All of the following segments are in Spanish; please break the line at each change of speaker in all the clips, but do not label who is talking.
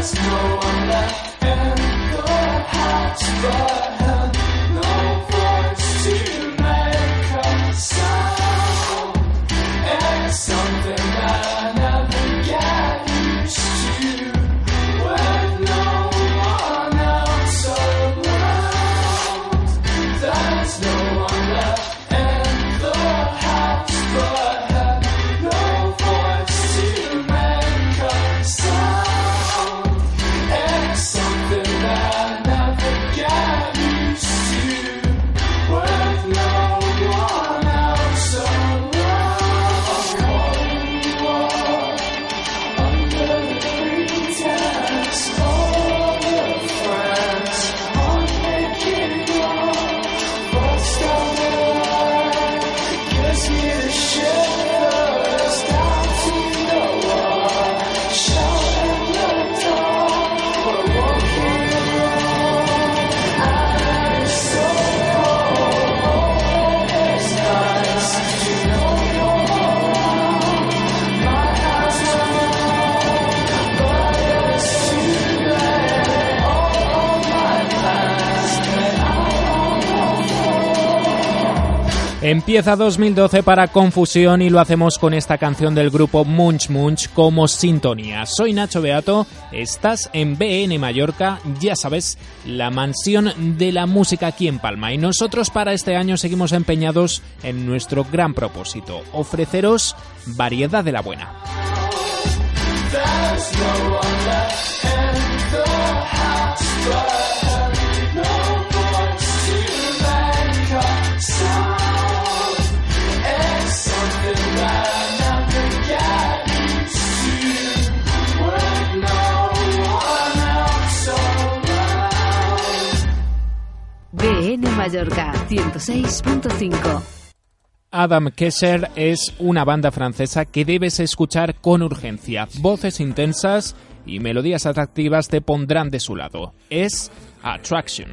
There's no one left in the house but Empieza 2012 para Confusión y lo hacemos con esta canción del grupo Munch Munch como sintonía. Soy Nacho Beato, estás en BN Mallorca, ya sabes, la mansión de la música aquí en Palma. Y nosotros para este año seguimos empeñados en nuestro gran propósito, ofreceros variedad de la buena.
106.5.
Adam Kesser es una banda francesa que debes escuchar con urgencia. Voces intensas y melodías atractivas te pondrán de su lado. Es Attraction.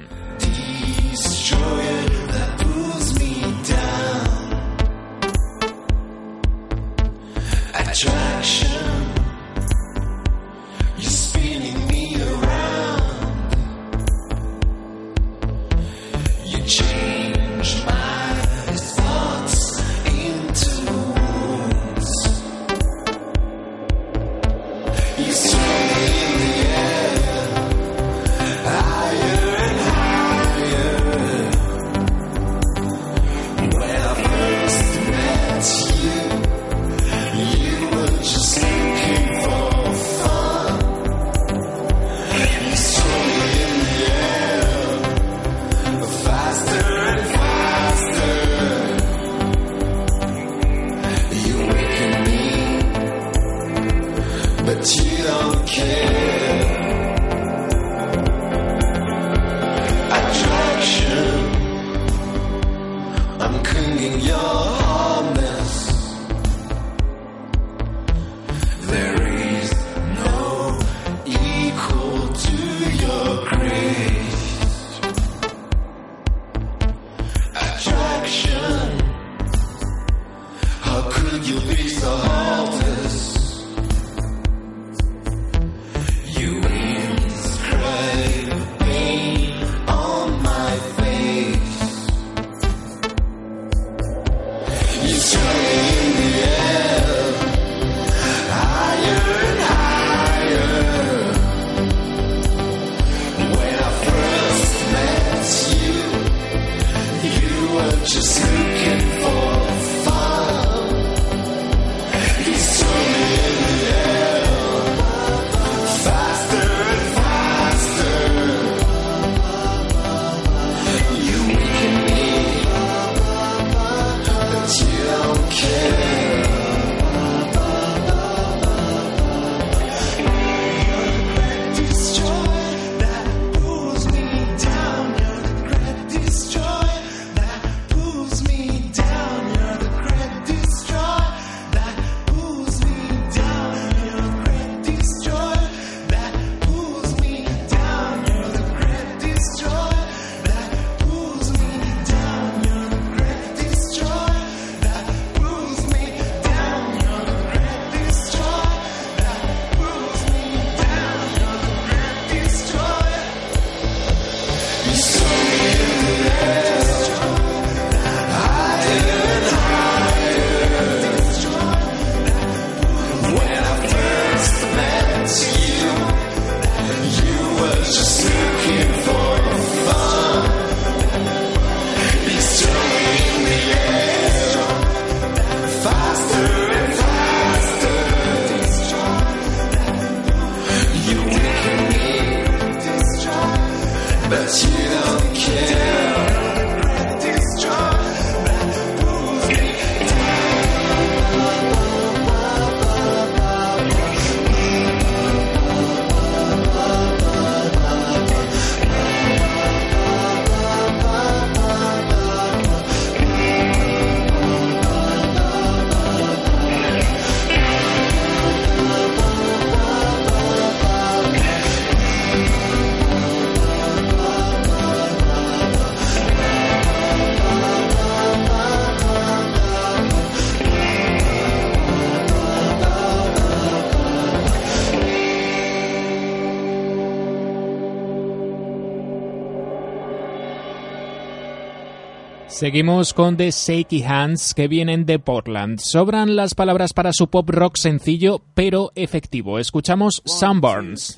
Seguimos con The Shaky Hands que vienen de Portland. Sobran las palabras para su pop rock sencillo pero efectivo. Escuchamos Sunburns.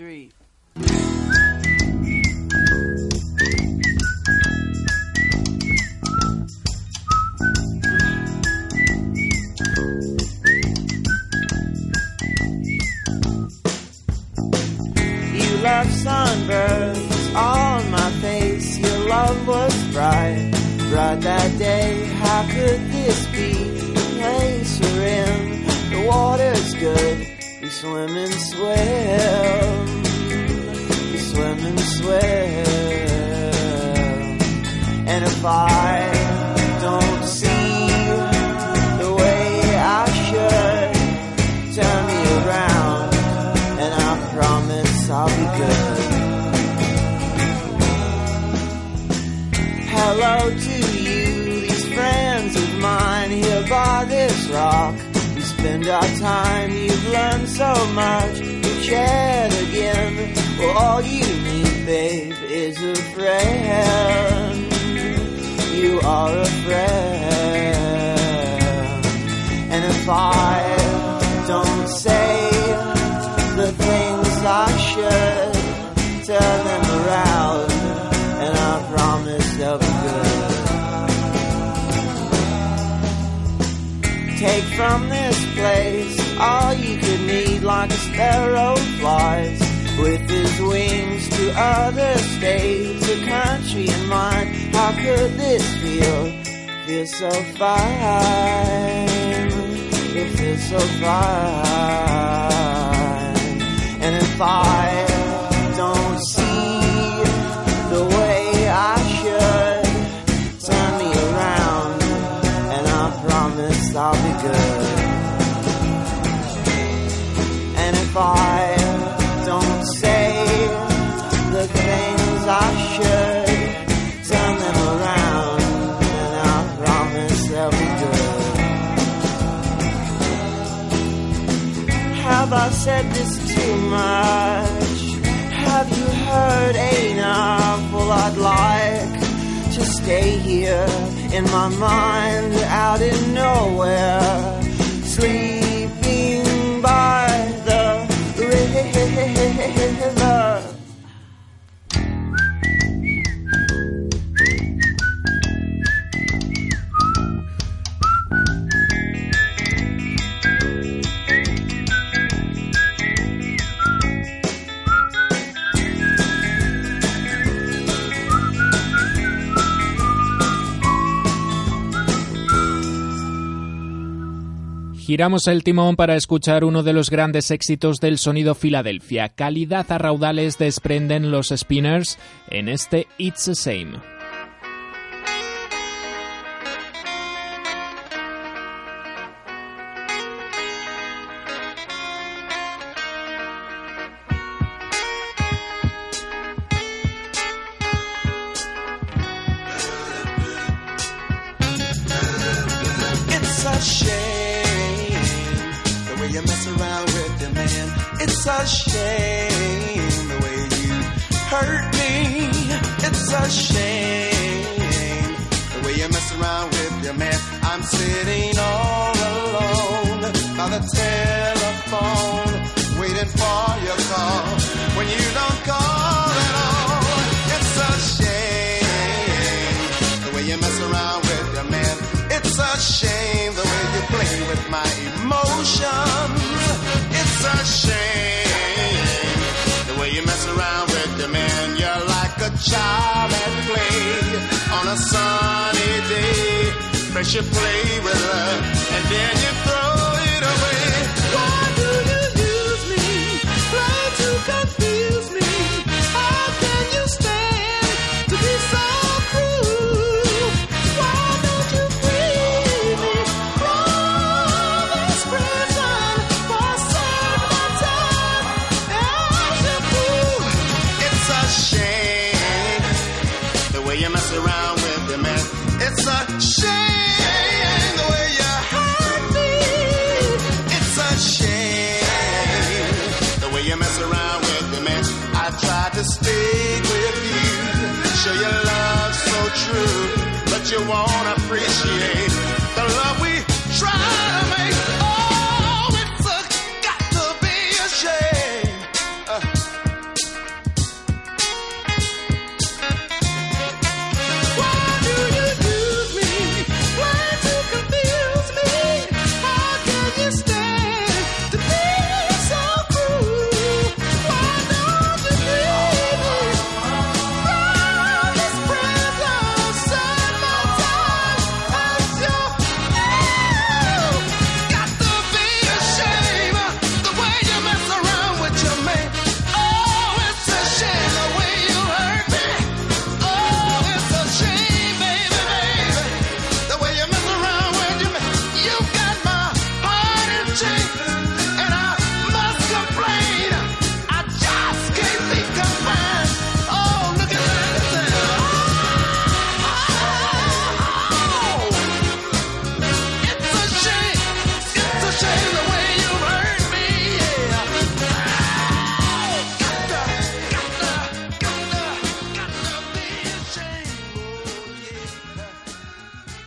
sunburns on my face. Your love was bright. Bright that day. How could this be the place we're in? The water's good. We swim and swim. We swim and swim. And if I don't see the way I should, turn me around, and I promise I'll be good. Hello to you, these friends of mine here by this rock. We spend our time, you've learned so much. We chat again. Well, all you need, babe, is a friend. You are a friend. And if I take from this place all you could need like a sparrow flies with his wings to other states, a country in mind. How could this feel? Feel so fine. It feels so fine. And if I I'll be good. And if I don't say the things I should, turn them around, and I promise they'll be good. Have I said this too much? Have you heard enough? Well, I'd like to stay here in my mind out in nowhere, sleeping by the river. Giramos el timón para escuchar uno de los grandes éxitos del sonido Filadelfia. Calidad a raudales desprenden los spinners en este It's the Same.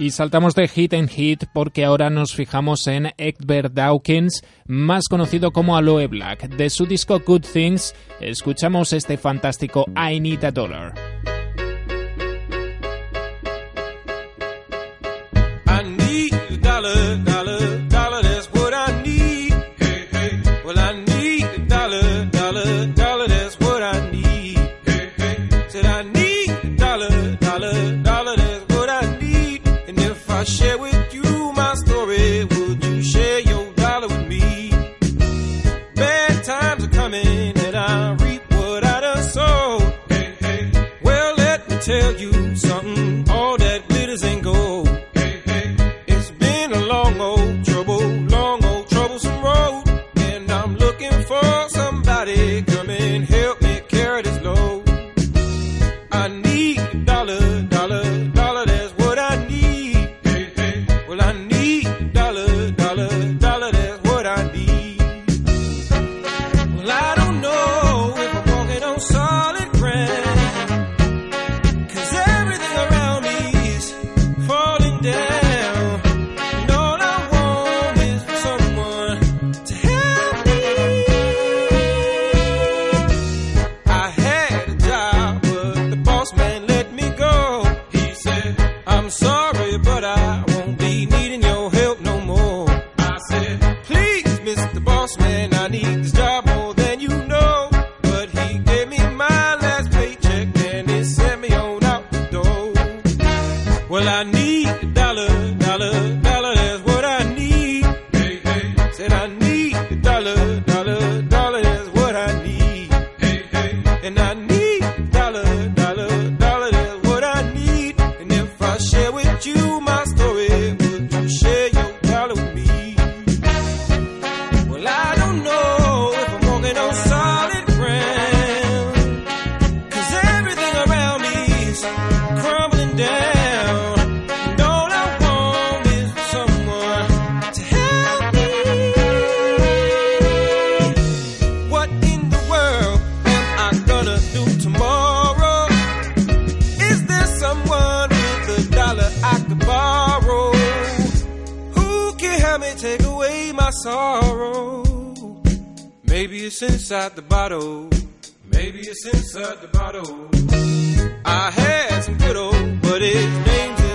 Y saltamos de hit en hit porque ahora nos fijamos en Egbert Dawkins, más conocido como Aloe Black. De su disco Good Things, escuchamos este fantástico I Need a Dollar.
Maybe it's inside the bottle.
I had some good old, but it
name's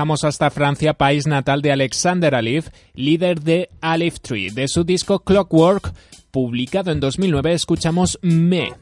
viajamos hasta Francia, país natal de Alexander Alif, líder de Alif Tree. De su disco Clockwork, publicado en 2009, escuchamos Me.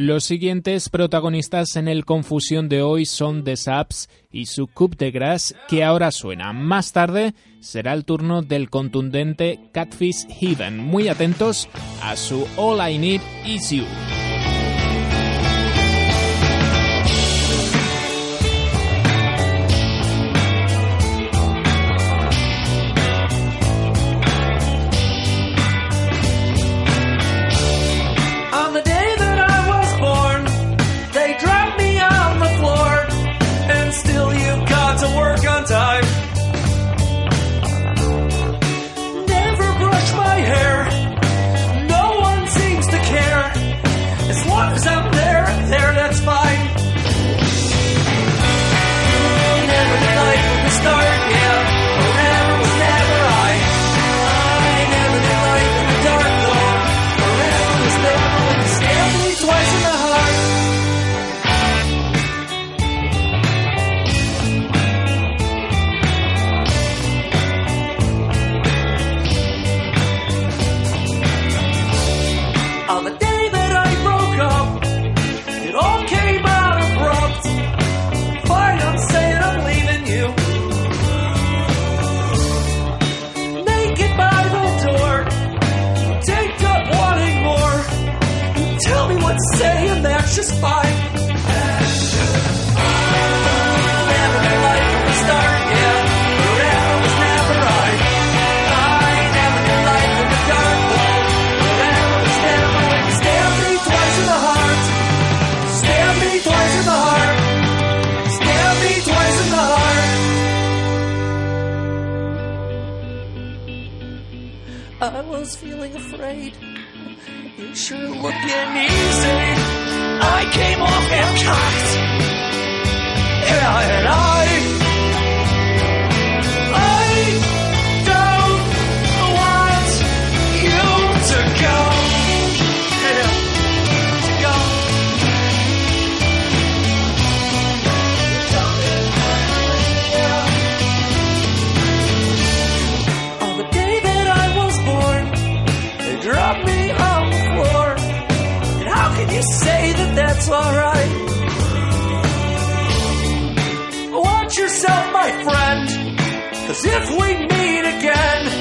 Los siguientes protagonistas en el Confusión de hoy son The Saps y su Coupe de Gras, que ahora suena. Más tarde será el turno del contundente Catfish Heaven. Muy atentos a su All I Need Is You.
if we meet again.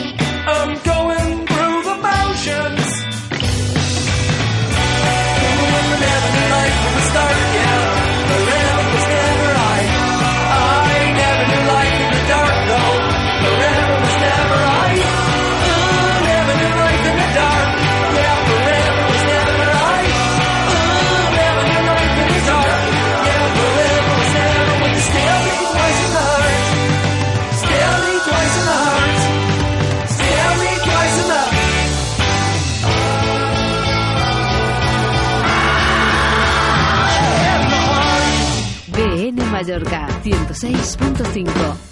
106.5.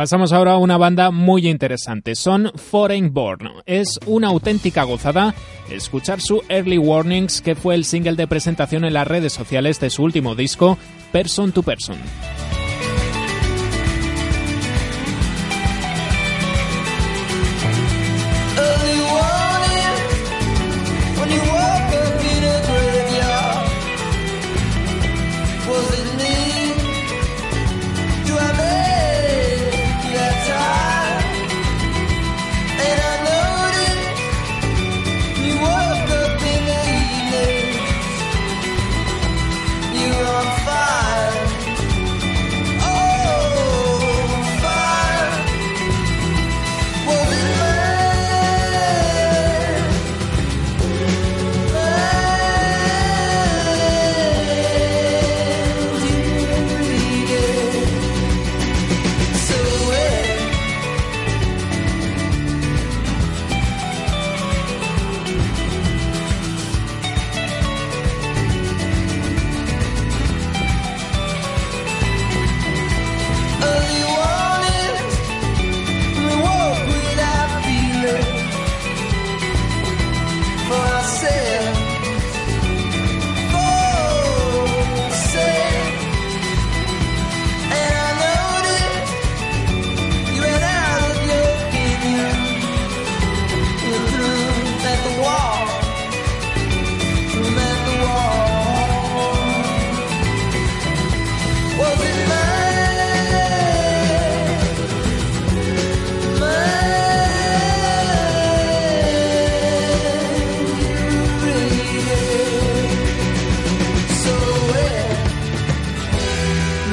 Pasamos ahora a una banda muy interesante, son Foreign Born. Es una auténtica gozada escuchar su Early Warnings, que fue el single de presentación en las redes sociales de su último disco, Person to Person.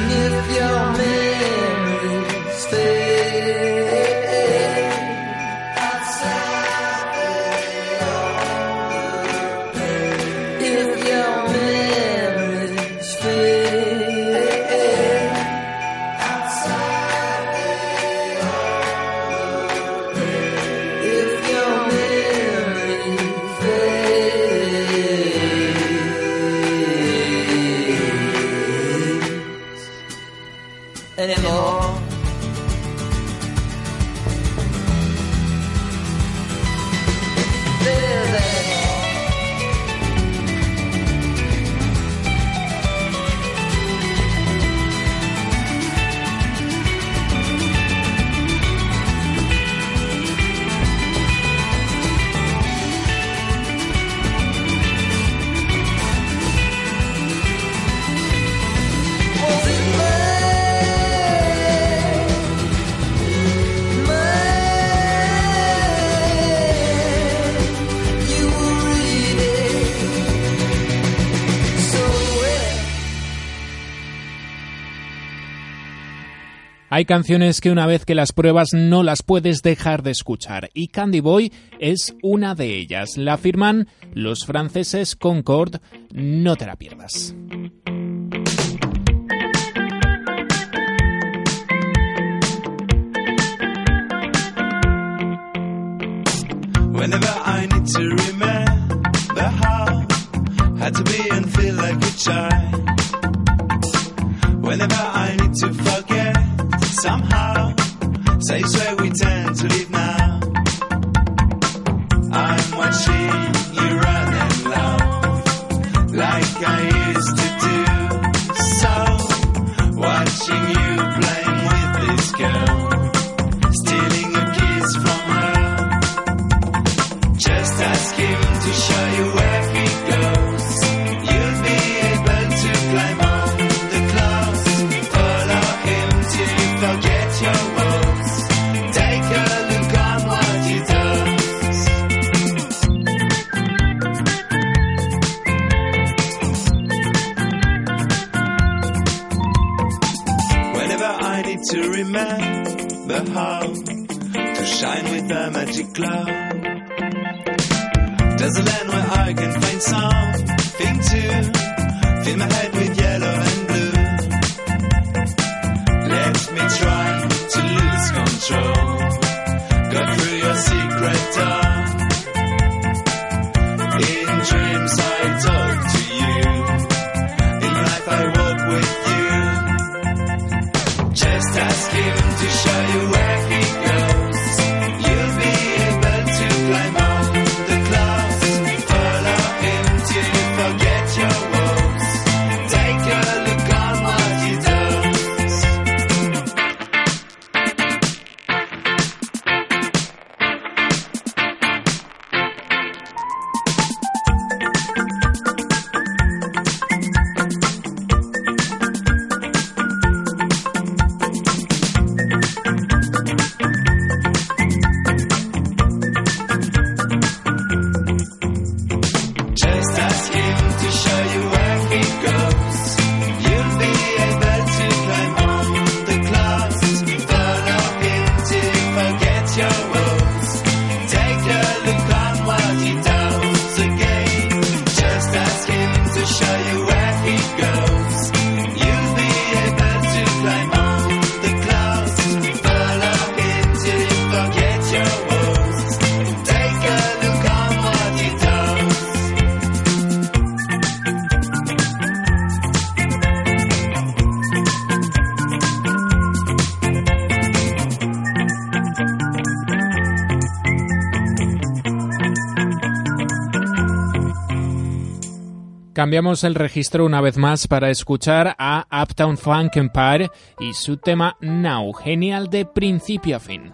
if you're
Hay canciones que una vez que las pruebas no las puedes dejar de escuchar y Candy Boy es una de ellas. La firman los franceses Concord, no te la pierdas.
Whenever I need to remember how feel like a child. Whenever I need to. somehow. Safe where we tend to live now.
Cambiamos el registro una vez más para escuchar a Uptown Funk Empire y su tema Now, genial de principio a fin.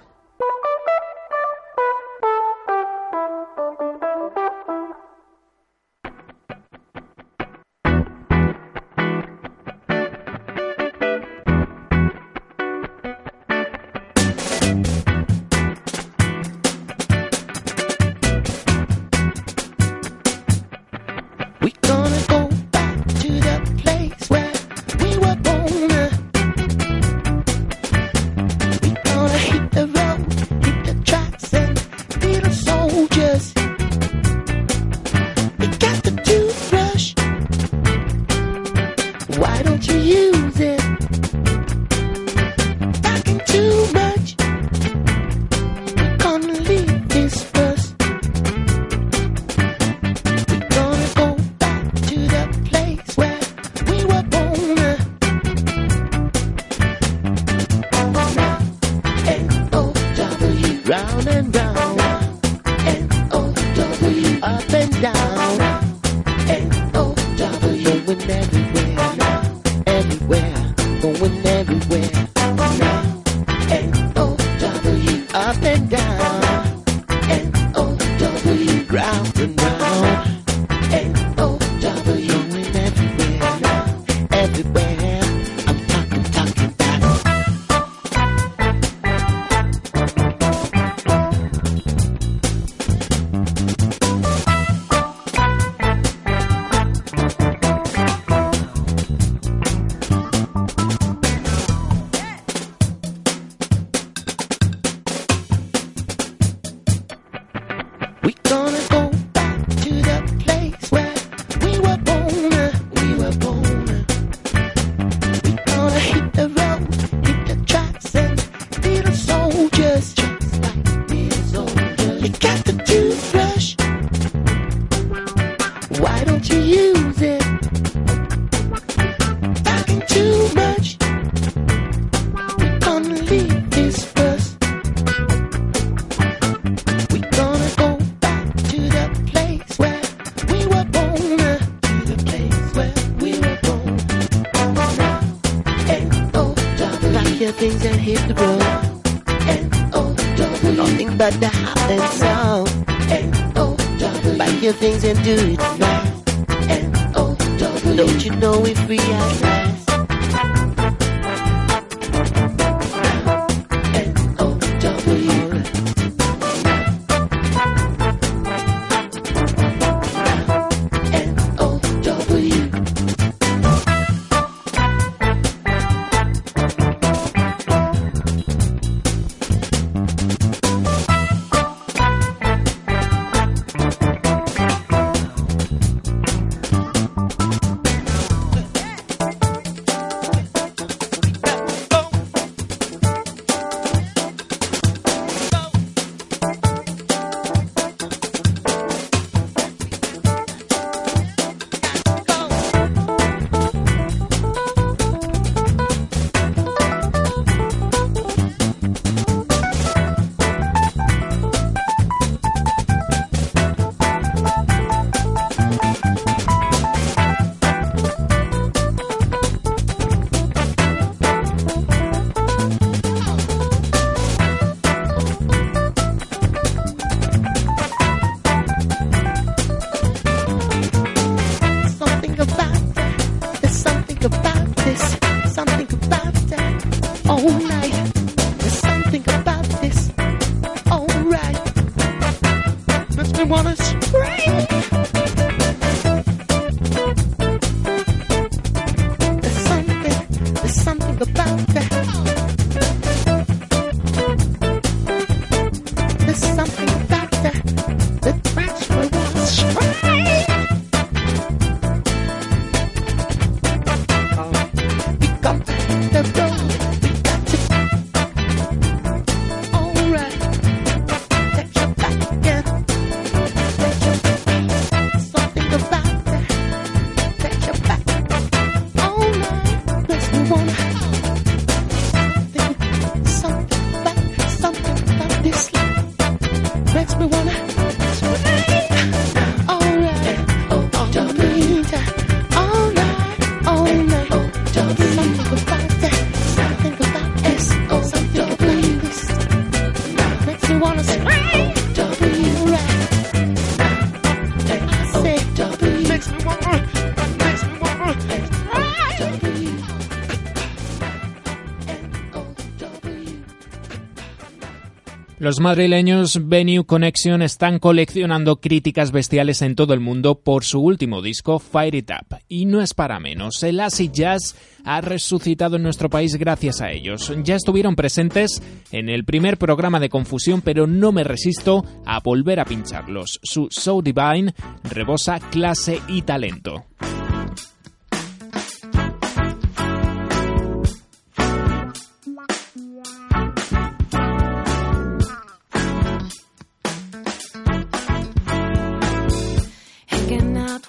Los madrileños Venue Connection están coleccionando críticas bestiales en todo el mundo por su último disco Fire It Up. Y no es para menos, el acid jazz ha resucitado en nuestro país gracias a ellos. Ya estuvieron presentes en el primer programa de Confusión, pero no me resisto a volver a pincharlos. Su So Divine rebosa clase y talento.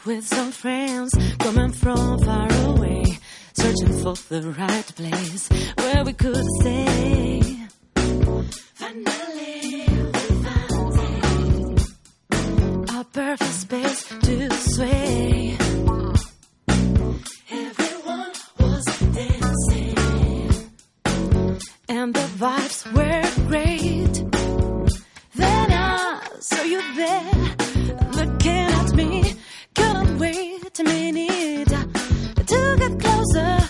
With some friends coming from far away, searching for the right place where we could stay. Finally, we found it. Our perfect space to sway. Everyone was dancing, and the vibes were great. Then I saw you there, get closer.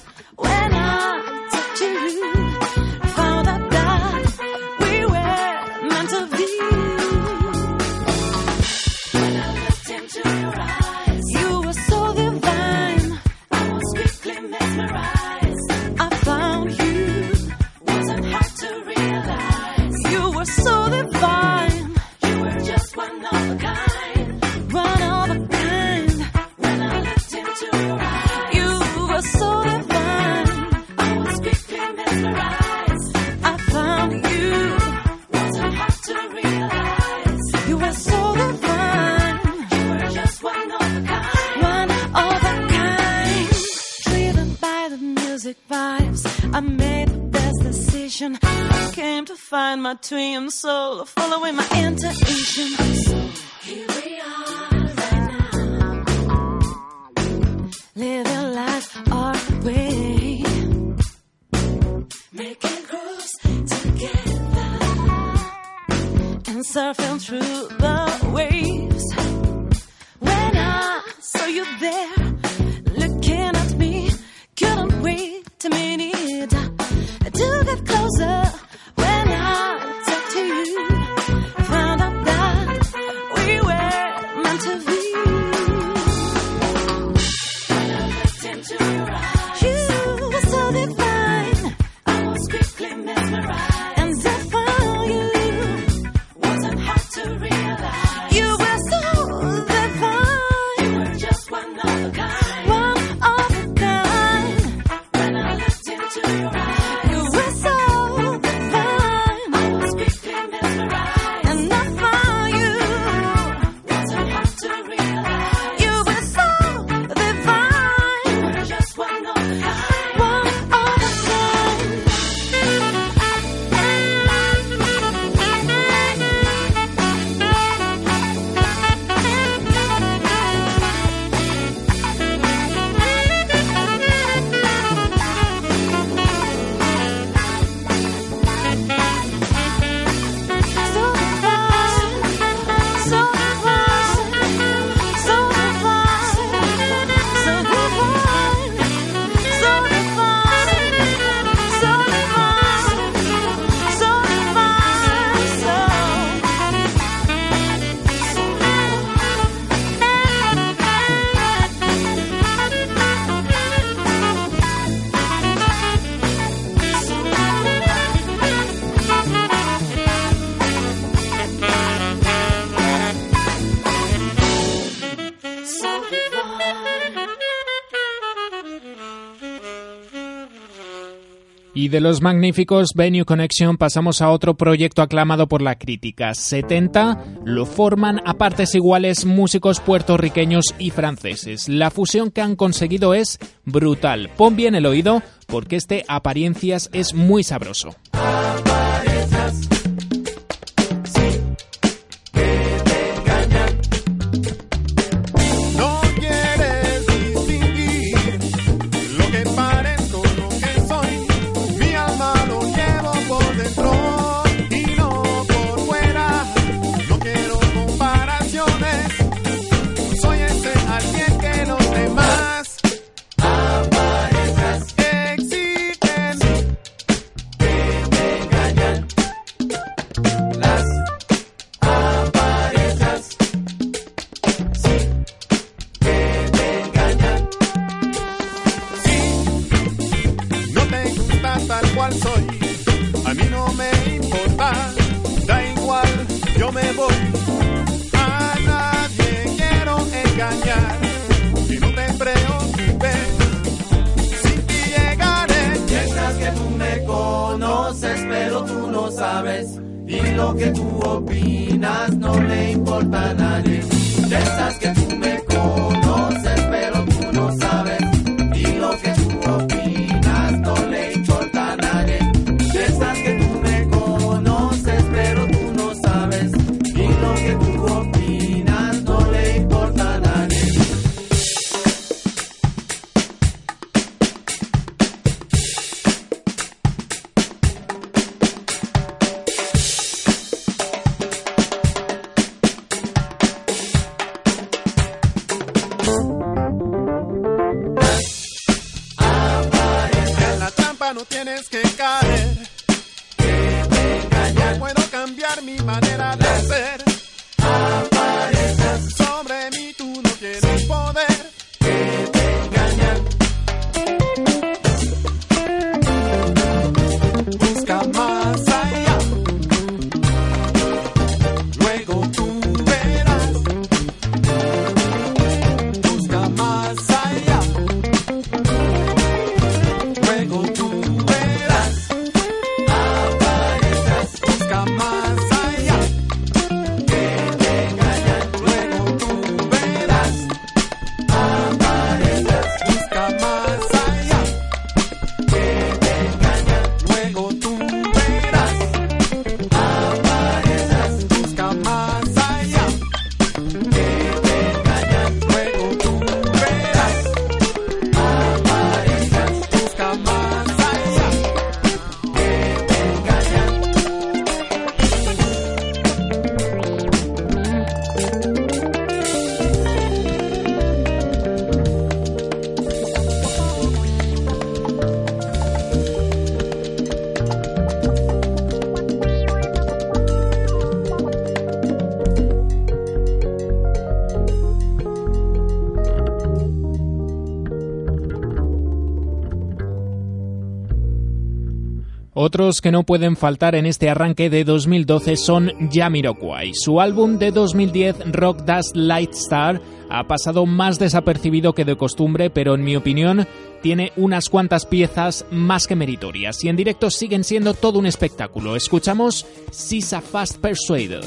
My twin soul, following my intuition. Here we are right now, living life our way, making grooves together, and surfing through the waves. When I saw you there, looking at me, couldn't wait a minute to get closer.
Y de los magníficos Venue Connection pasamos a otro proyecto aclamado por la crítica. 70 lo forman a partes iguales músicos puertorriqueños y franceses. La fusión que han conseguido es brutal. Pon bien el oído porque este apariencias es muy sabroso.
pero tú no sabes. Y lo que tú opinas no le importa a nadie. De esas que tú
Otros que no pueden faltar en este arranque de 2012 son Jamiroquai. Su álbum de 2010, Rock Dust Light Star, ha pasado más desapercibido que de costumbre, pero en mi opinión tiene unas cuantas piezas más que meritorias y en directo siguen siendo todo un espectáculo. Escuchamos Sisa Fast Persuader.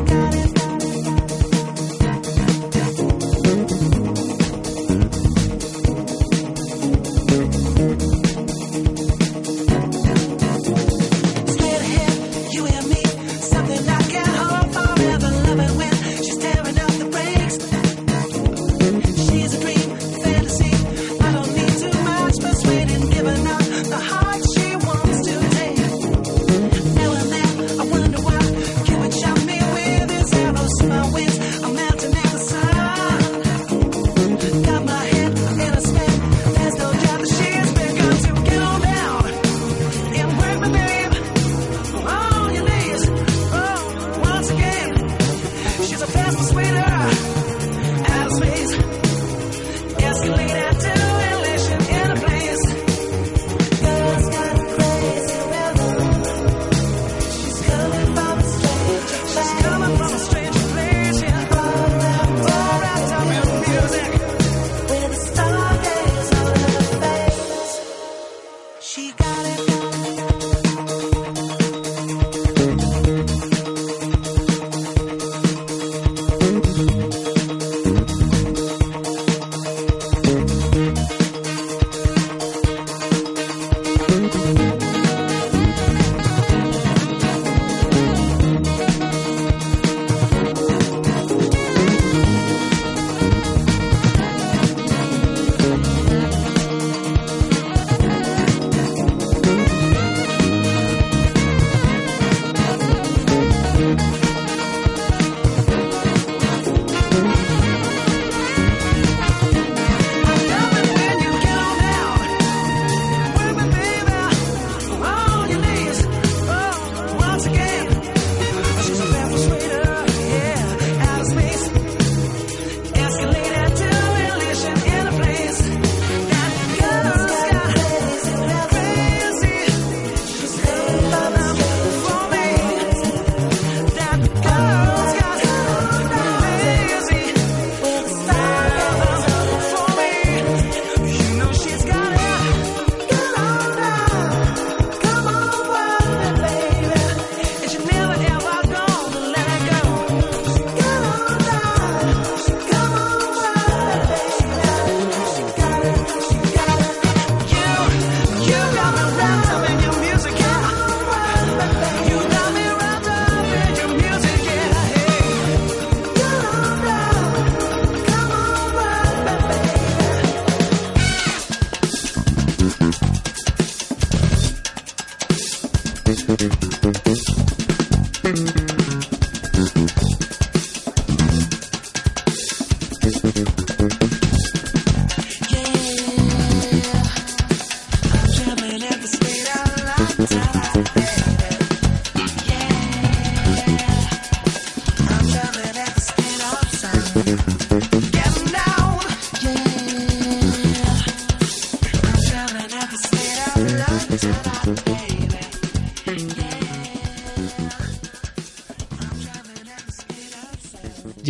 we.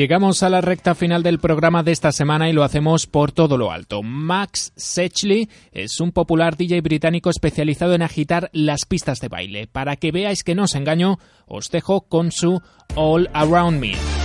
Llegamos a la recta final del programa de esta semana y lo hacemos por todo lo alto. Max Sechley es un popular DJ británico especializado en agitar las pistas de baile. Para que veáis que no os engaño, os dejo con su All Around Me.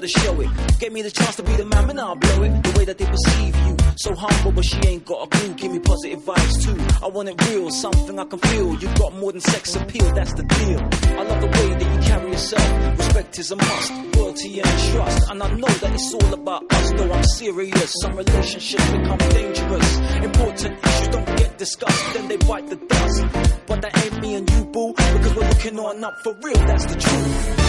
to
show it. Gave me the chance to be the man, and I'll blow it. The way that they perceive you. So humble, but she ain't got a clue. Give me positive vibes too. I want it real, something I can feel. You got more than sex appeal, that's the deal. I love the way that you carry yourself. Respect is a must, loyalty and trust. And I know that it's all about us, though I'm serious. Some relationships become dangerous. Important issues don't get discussed, then they bite the dust. But that ain't me and you, boo. Because we're looking on up for real, that's the truth.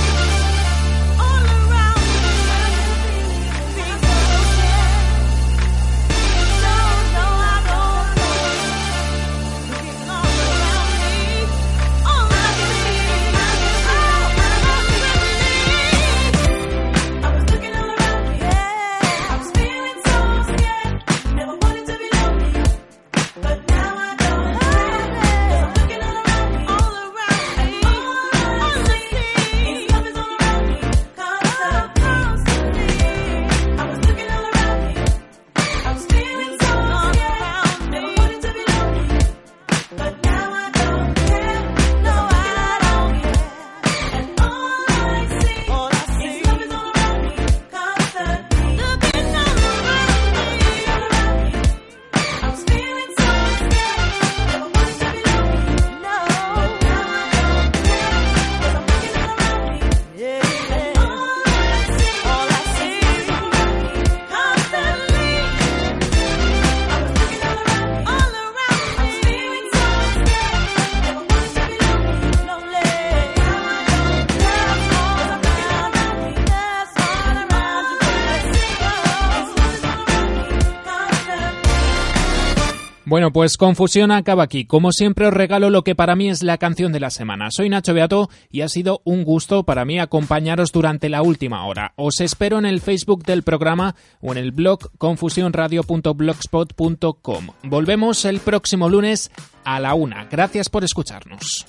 Bueno, pues Confusión acaba aquí. Como siempre os regalo lo que para mí es la canción de la semana. Soy Nacho Beato y ha sido un gusto para mí acompañaros durante la última hora. Os espero en el Facebook del programa o en el blog confusionradio.blogspot.com. Volvemos el próximo lunes a la una. Gracias por escucharnos.